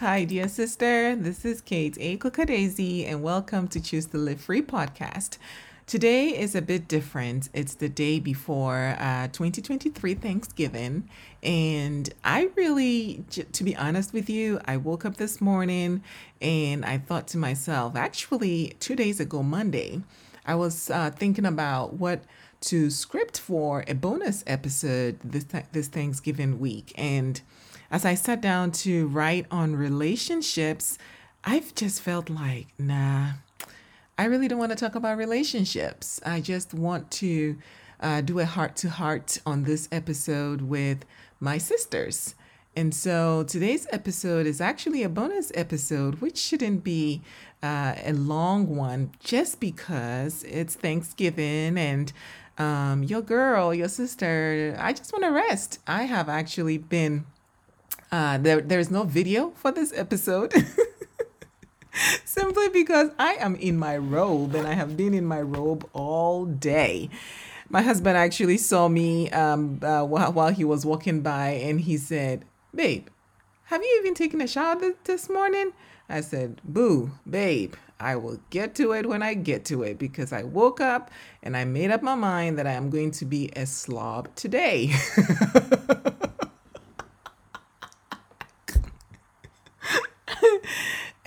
Hi, dear sister. This is Kate A. Kukadezi, and welcome to Choose to Live Free podcast. Today is a bit different. It's the day before uh, 2023 Thanksgiving. And I really, to be honest with you, I woke up this morning and I thought to myself, actually, two days ago, Monday, I was uh, thinking about what to script for a bonus episode this, th- this Thanksgiving week. And as I sat down to write on relationships, I've just felt like, nah I really don't want to talk about relationships. I just want to uh, do a heart to heart on this episode with my sisters. And so today's episode is actually a bonus episode, which shouldn't be uh, a long one just because it's Thanksgiving and um, your girl, your sister, I just want to rest. I have actually been, uh, there, there's no video for this episode. simply because I am in my robe and I have been in my robe all day. My husband actually saw me um, uh, while, while he was walking by and he said, Babe, have you even taken a shower th- this morning? I said, Boo, babe, I will get to it when I get to it because I woke up and I made up my mind that I am going to be a slob today.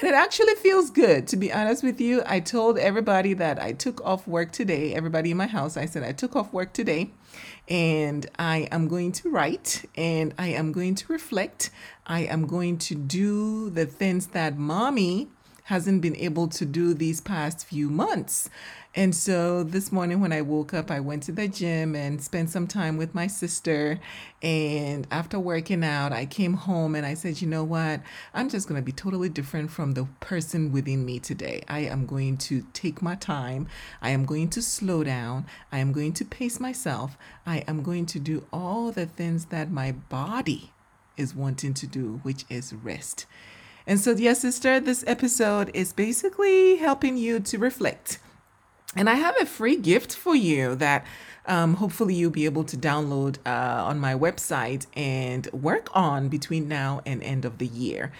And it actually feels good, to be honest with you. I told everybody that I took off work today, everybody in my house, I said I took off work today and I am going to write and I am going to reflect. I am going to do the things that mommy hasn't been able to do these past few months. And so this morning when I woke up, I went to the gym and spent some time with my sister. And after working out, I came home and I said, you know what? I'm just going to be totally different from the person within me today. I am going to take my time. I am going to slow down. I am going to pace myself. I am going to do all the things that my body is wanting to do, which is rest. And so, yes, sister, this episode is basically helping you to reflect and I have a free gift for you that um, hopefully you'll be able to download uh, on my website and work on between now and end of the year.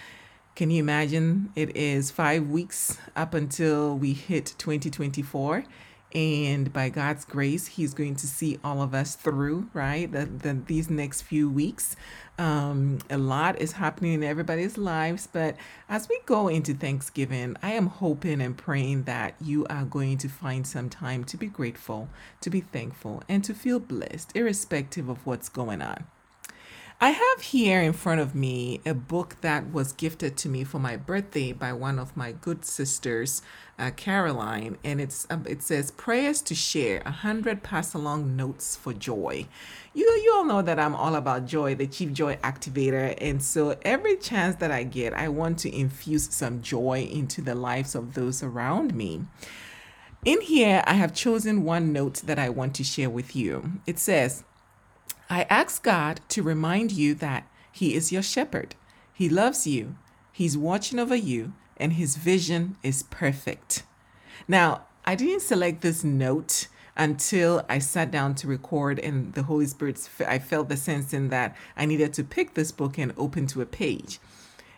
Can you imagine? It is five weeks up until we hit 2024 and by God's grace, He's going to see all of us through, right? The, the, these next few weeks. Um, a lot is happening in everybody's lives, but as we go into Thanksgiving, I am hoping and praying that you are going to find some time to be grateful, to be thankful, and to feel blessed, irrespective of what's going on. I have here in front of me a book that was gifted to me for my birthday by one of my good sisters, uh, Caroline, and it's um, it says prayers to share, a hundred pass along notes for joy. You you all know that I'm all about joy, the chief joy activator, and so every chance that I get, I want to infuse some joy into the lives of those around me. In here, I have chosen one note that I want to share with you. It says. I ask God to remind you that He is your shepherd. He loves you, He's watching over you, and His vision is perfect. Now, I didn't select this note until I sat down to record, and the Holy Spirit, I felt the sense in that I needed to pick this book and open to a page.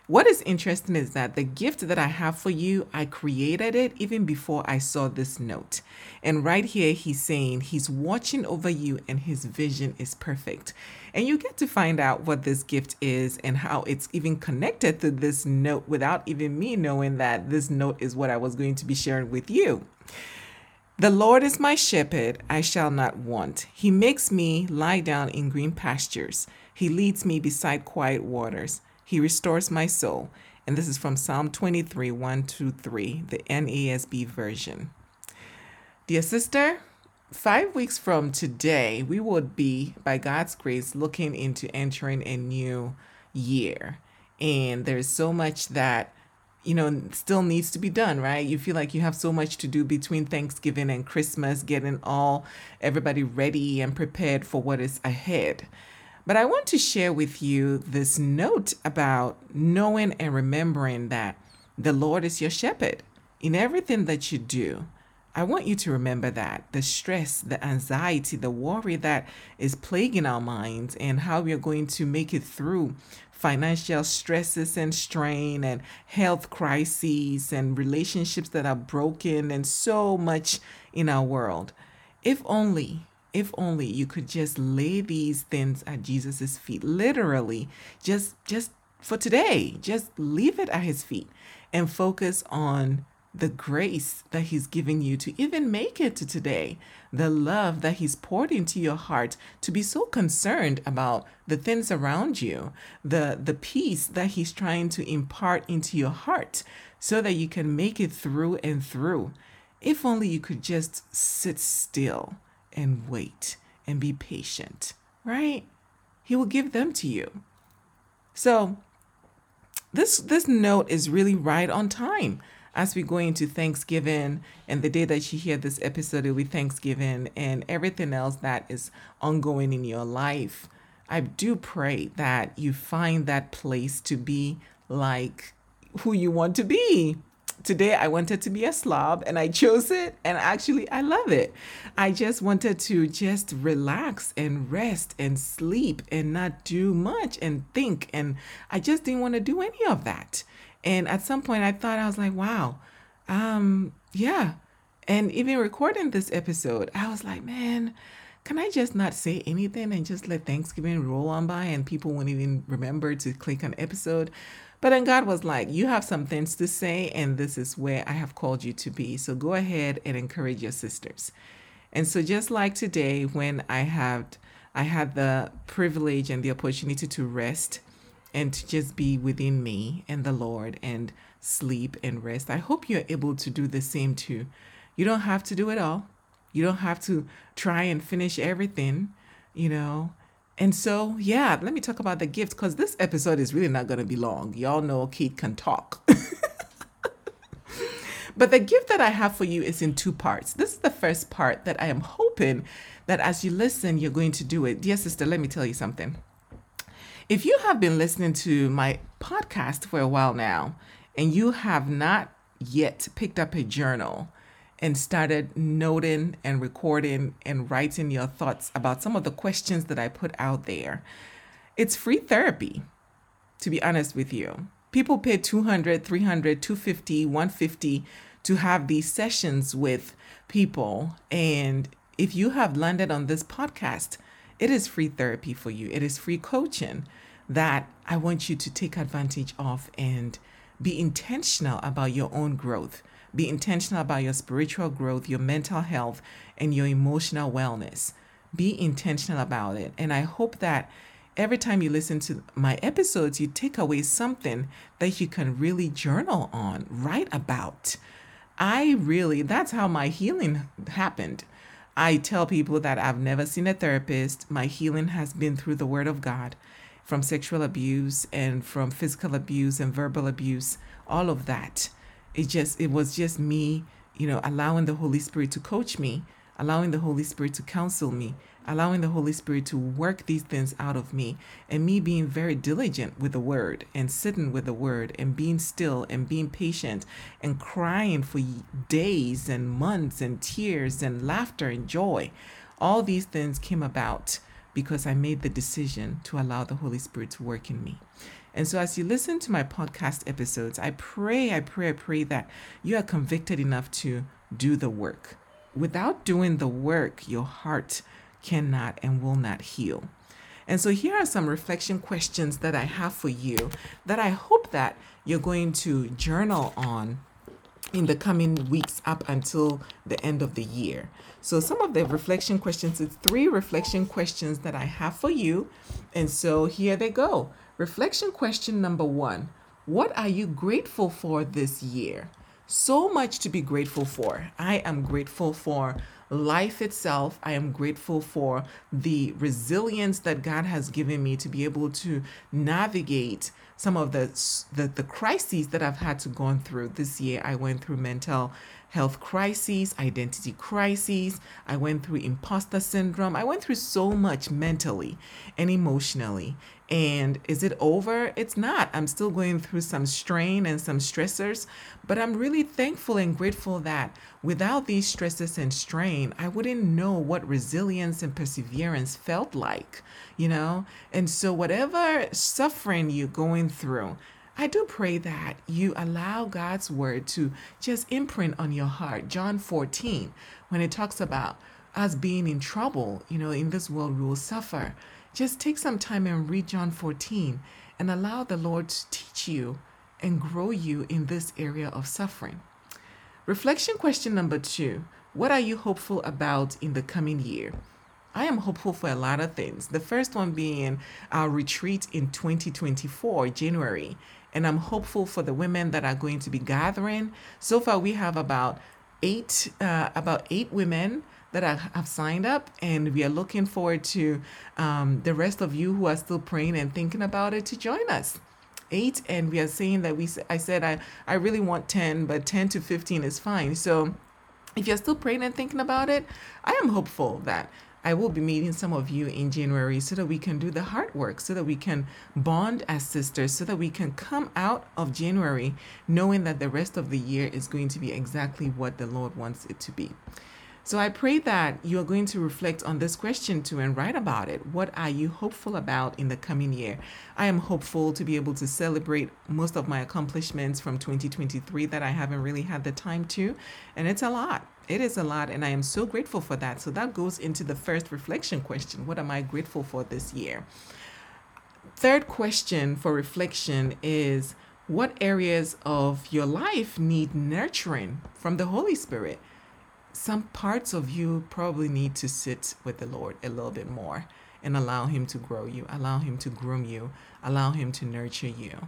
What is interesting is that the gift that I have for you, I created it even before I saw this note. And right here, he's saying he's watching over you and his vision is perfect. And you get to find out what this gift is and how it's even connected to this note without even me knowing that this note is what I was going to be sharing with you. The Lord is my shepherd, I shall not want. He makes me lie down in green pastures. He leads me beside quiet waters. He restores my soul. And this is from Psalm 23 1 to 3, the NASB version. Dear sister, five weeks from today, we would be, by God's grace, looking into entering a new year. And there's so much that you know still needs to be done right you feel like you have so much to do between thanksgiving and christmas getting all everybody ready and prepared for what is ahead but I want to share with you this note about knowing and remembering that the Lord is your shepherd in everything that you do. I want you to remember that the stress, the anxiety, the worry that is plaguing our minds, and how we are going to make it through financial stresses and strain and health crises and relationships that are broken and so much in our world. If only if only you could just lay these things at Jesus' feet. Literally just just for today just leave it at his feet and focus on the grace that He's giving you to even make it to today, the love that He's poured into your heart to be so concerned about the things around you, the, the peace that He's trying to impart into your heart so that you can make it through and through. If only you could just sit still and wait and be patient, right? He will give them to you. So, this this note is really right on time as we go into Thanksgiving and the day that you hear this episode will be Thanksgiving and everything else that is ongoing in your life, I do pray that you find that place to be like who you want to be. Today I wanted to be a slob and I chose it and actually I love it. I just wanted to just relax and rest and sleep and not do much and think and I just didn't want to do any of that. And at some point, I thought, I was like, wow, um, yeah. And even recording this episode, I was like, man, can I just not say anything and just let Thanksgiving roll on by and people won't even remember to click on episode? But then God was like, You have some things to say, and this is where I have called you to be. So go ahead and encourage your sisters. And so just like today, when I had I had the privilege and the opportunity to rest and to just be within me and the Lord and sleep and rest. I hope you're able to do the same too. You don't have to do it all. You don't have to try and finish everything, you know. And so, yeah, let me talk about the gifts because this episode is really not going to be long. Y'all know Kate can talk. but the gift that I have for you is in two parts. This is the first part that I am hoping that as you listen, you're going to do it. Dear sister, let me tell you something. If you have been listening to my podcast for a while now and you have not yet picked up a journal and started noting and recording and writing your thoughts about some of the questions that I put out there, it's free therapy, to be honest with you. People pay 200, 300, 250, 150 to have these sessions with people. And if you have landed on this podcast, it is free therapy for you, it is free coaching that I want you to take advantage of and be intentional about your own growth. Be intentional about your spiritual growth, your mental health, and your emotional wellness. Be intentional about it. And I hope that every time you listen to my episodes, you take away something that you can really journal on, write about. I really, that's how my healing happened. I tell people that I've never seen a therapist. My healing has been through the Word of God from sexual abuse and from physical abuse and verbal abuse, all of that. It just, it was just me, you know, allowing the Holy Spirit to coach me, allowing the Holy Spirit to counsel me, allowing the Holy Spirit to work these things out of me, and me being very diligent with the word and sitting with the word and being still and being patient and crying for days and months and tears and laughter and joy. All these things came about because I made the decision to allow the Holy Spirit to work in me. And so, as you listen to my podcast episodes, I pray, I pray, I pray that you are convicted enough to do the work. Without doing the work, your heart cannot and will not heal. And so here are some reflection questions that I have for you that I hope that you're going to journal on in the coming weeks up until the end of the year. So, some of the reflection questions, it's three reflection questions that I have for you. And so, here they go. Reflection question number one What are you grateful for this year? So much to be grateful for. I am grateful for life itself. I am grateful for the resilience that God has given me to be able to navigate some of the, the the crises that I've had to go through this year. I went through mental health crises, identity crises. I went through imposter syndrome. I went through so much mentally and emotionally. And is it over? It's not. I'm still going through some strain and some stressors, but I'm really thankful and grateful that without these stresses and strain, I wouldn't know what resilience and perseverance felt like, you know? And so, whatever suffering you're going through, I do pray that you allow God's word to just imprint on your heart. John 14, when it talks about us being in trouble, you know, in this world we will suffer. Just take some time and read John 14 and allow the Lord to teach you and grow you in this area of suffering. Reflection question number two What are you hopeful about in the coming year? I am hopeful for a lot of things. The first one being our retreat in 2024, January and I'm hopeful for the women that are going to be gathering. So far, we have about eight uh, about eight women that are, have signed up, and we are looking forward to um, the rest of you who are still praying and thinking about it to join us. Eight, and we are saying that we. I said I I really want ten, but ten to fifteen is fine. So if you're still praying and thinking about it, I am hopeful that I will be meeting some of you in January so that we can do the hard work, so that we can bond as sisters, so that we can come out of January knowing that the rest of the year is going to be exactly what the Lord wants it to be. So I pray that you are going to reflect on this question too and write about it. What are you hopeful about in the coming year? I am hopeful to be able to celebrate most of my accomplishments from 2023 that I haven't really had the time to, and it's a lot. It is a lot, and I am so grateful for that. So that goes into the first reflection question What am I grateful for this year? Third question for reflection is What areas of your life need nurturing from the Holy Spirit? Some parts of you probably need to sit with the Lord a little bit more and allow Him to grow you, allow Him to groom you, allow Him to nurture you.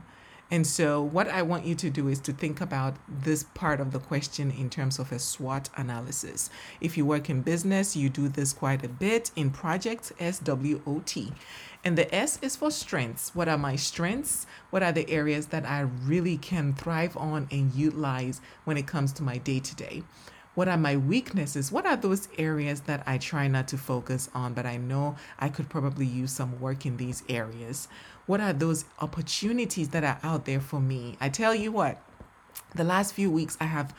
And so, what I want you to do is to think about this part of the question in terms of a SWOT analysis. If you work in business, you do this quite a bit in projects, S W O T. And the S is for strengths. What are my strengths? What are the areas that I really can thrive on and utilize when it comes to my day to day? What are my weaknesses? What are those areas that I try not to focus on, but I know I could probably use some work in these areas? What are those opportunities that are out there for me? I tell you what, the last few weeks I have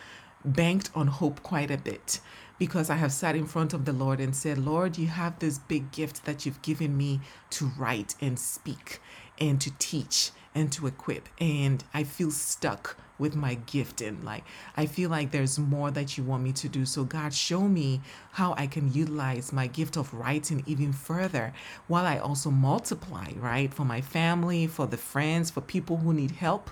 banked on hope quite a bit because I have sat in front of the Lord and said, Lord, you have this big gift that you've given me to write and speak and to teach and to equip. And I feel stuck with my gift and Like, I feel like there's more that you want me to do. So, God, show me how I can utilize my gift of writing even further while I also multiply, right? For my family, for the friends, for people who need help.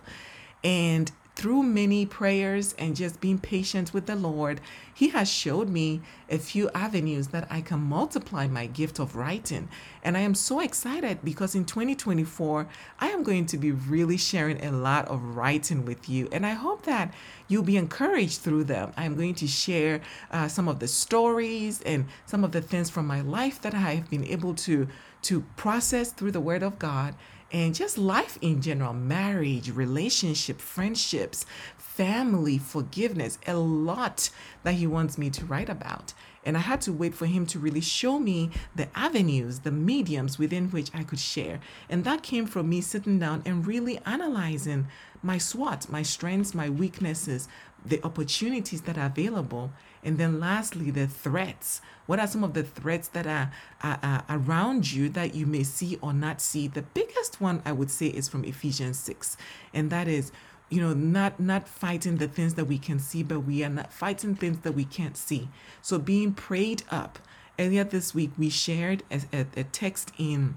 And through many prayers and just being patient with the Lord, He has showed me a few avenues that I can multiply my gift of writing. And I am so excited because in 2024, I am going to be really sharing a lot of writing with you. And I hope that you'll be encouraged through them. I'm going to share uh, some of the stories and some of the things from my life that I have been able to, to process through the Word of God and just life in general marriage, relationship, friendships, family, forgiveness, a lot that he wants me to write about. And I had to wait for him to really show me the avenues, the mediums within which I could share. And that came from me sitting down and really analyzing my SWOT, my strengths, my weaknesses, the opportunities that are available. And then lastly, the threats. What are some of the threats that are, are, are, around you that you may see or not see? The biggest one I would say is from Ephesians 6, and that is you know not not fighting the things that we can see but we are not fighting things that we can't see so being prayed up earlier this week we shared a, a, a text in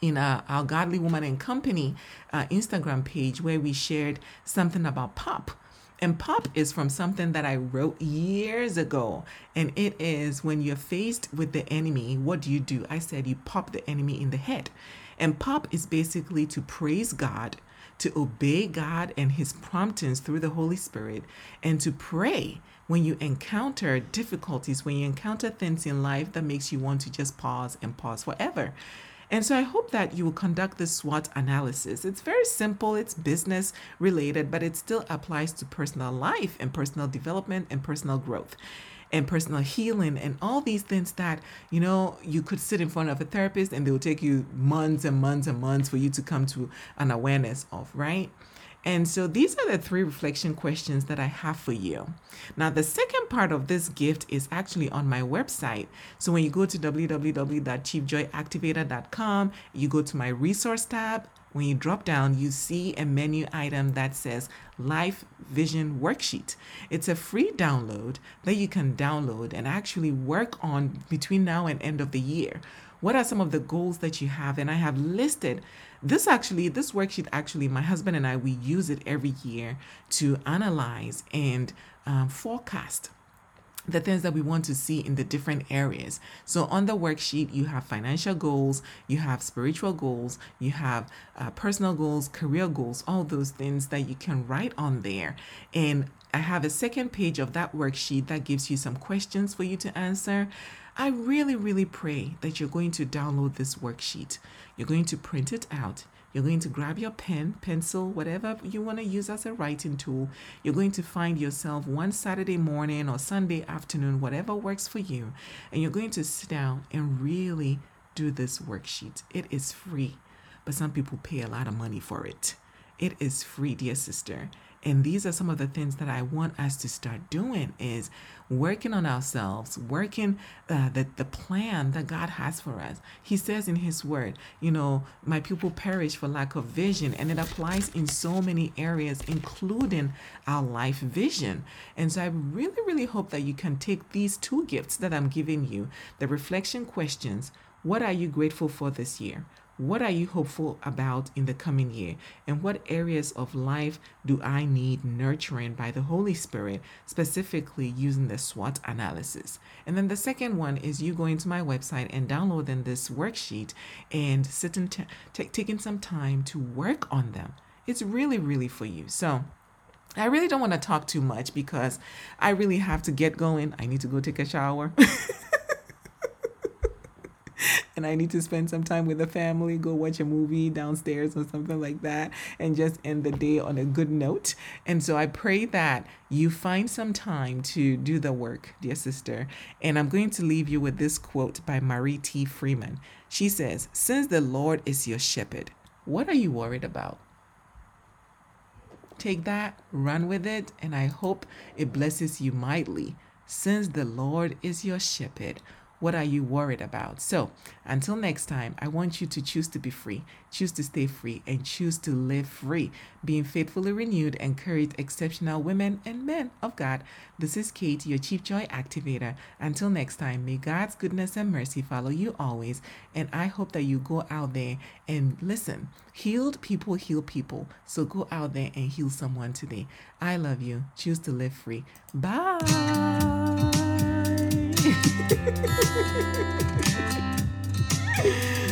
in uh, our godly woman and company uh, instagram page where we shared something about pop and pop is from something that I wrote years ago. And it is when you're faced with the enemy, what do you do? I said you pop the enemy in the head. And pop is basically to praise God, to obey God and his promptings through the Holy Spirit, and to pray when you encounter difficulties, when you encounter things in life that makes you want to just pause and pause forever. And so I hope that you will conduct this SWOT analysis. It's very simple, it's business related, but it still applies to personal life and personal development and personal growth and personal healing and all these things that you know you could sit in front of a therapist and they will take you months and months and months for you to come to an awareness of right and so these are the three reflection questions that I have for you. Now, the second part of this gift is actually on my website. So when you go to www.chiefjoyactivator.com, you go to my resource tab. When you drop down, you see a menu item that says Life Vision Worksheet. It's a free download that you can download and actually work on between now and end of the year. What are some of the goals that you have? And I have listed this actually, this worksheet actually, my husband and I, we use it every year to analyze and um, forecast the things that we want to see in the different areas. So on the worksheet, you have financial goals, you have spiritual goals, you have uh, personal goals, career goals, all those things that you can write on there. And I have a second page of that worksheet that gives you some questions for you to answer. I really, really pray that you're going to download this worksheet. You're going to print it out. You're going to grab your pen, pencil, whatever you want to use as a writing tool. You're going to find yourself one Saturday morning or Sunday afternoon, whatever works for you, and you're going to sit down and really do this worksheet. It is free, but some people pay a lot of money for it. It is free, dear sister and these are some of the things that i want us to start doing is working on ourselves working uh, the, the plan that god has for us. He says in his word you know my people perish for lack of vision and it applies in so many areas including our life vision. And so i really really hope that you can take these two gifts that i'm giving you the reflection questions what are you grateful for this year what are you hopeful about in the coming year? And what areas of life do I need nurturing by the Holy Spirit, specifically using the SWOT analysis? And then the second one is you going to my website and downloading this worksheet and sitting t- t- taking some time to work on them. It's really, really for you. So, I really don't want to talk too much because I really have to get going. I need to go take a shower. and I need to spend some time with the family, go watch a movie downstairs or something like that, and just end the day on a good note. And so I pray that you find some time to do the work, dear sister. And I'm going to leave you with this quote by Marie T. Freeman. She says, Since the Lord is your shepherd, what are you worried about? Take that, run with it, and I hope it blesses you mightily. Since the Lord is your shepherd, what are you worried about? So, until next time, I want you to choose to be free, choose to stay free, and choose to live free, being faithfully renewed, and encourage exceptional women and men of God. This is Kate, your Chief Joy Activator. Until next time, may God's goodness and mercy follow you always. And I hope that you go out there and listen. Healed people heal people. So go out there and heal someone today. I love you. Choose to live free. Bye. Thank you.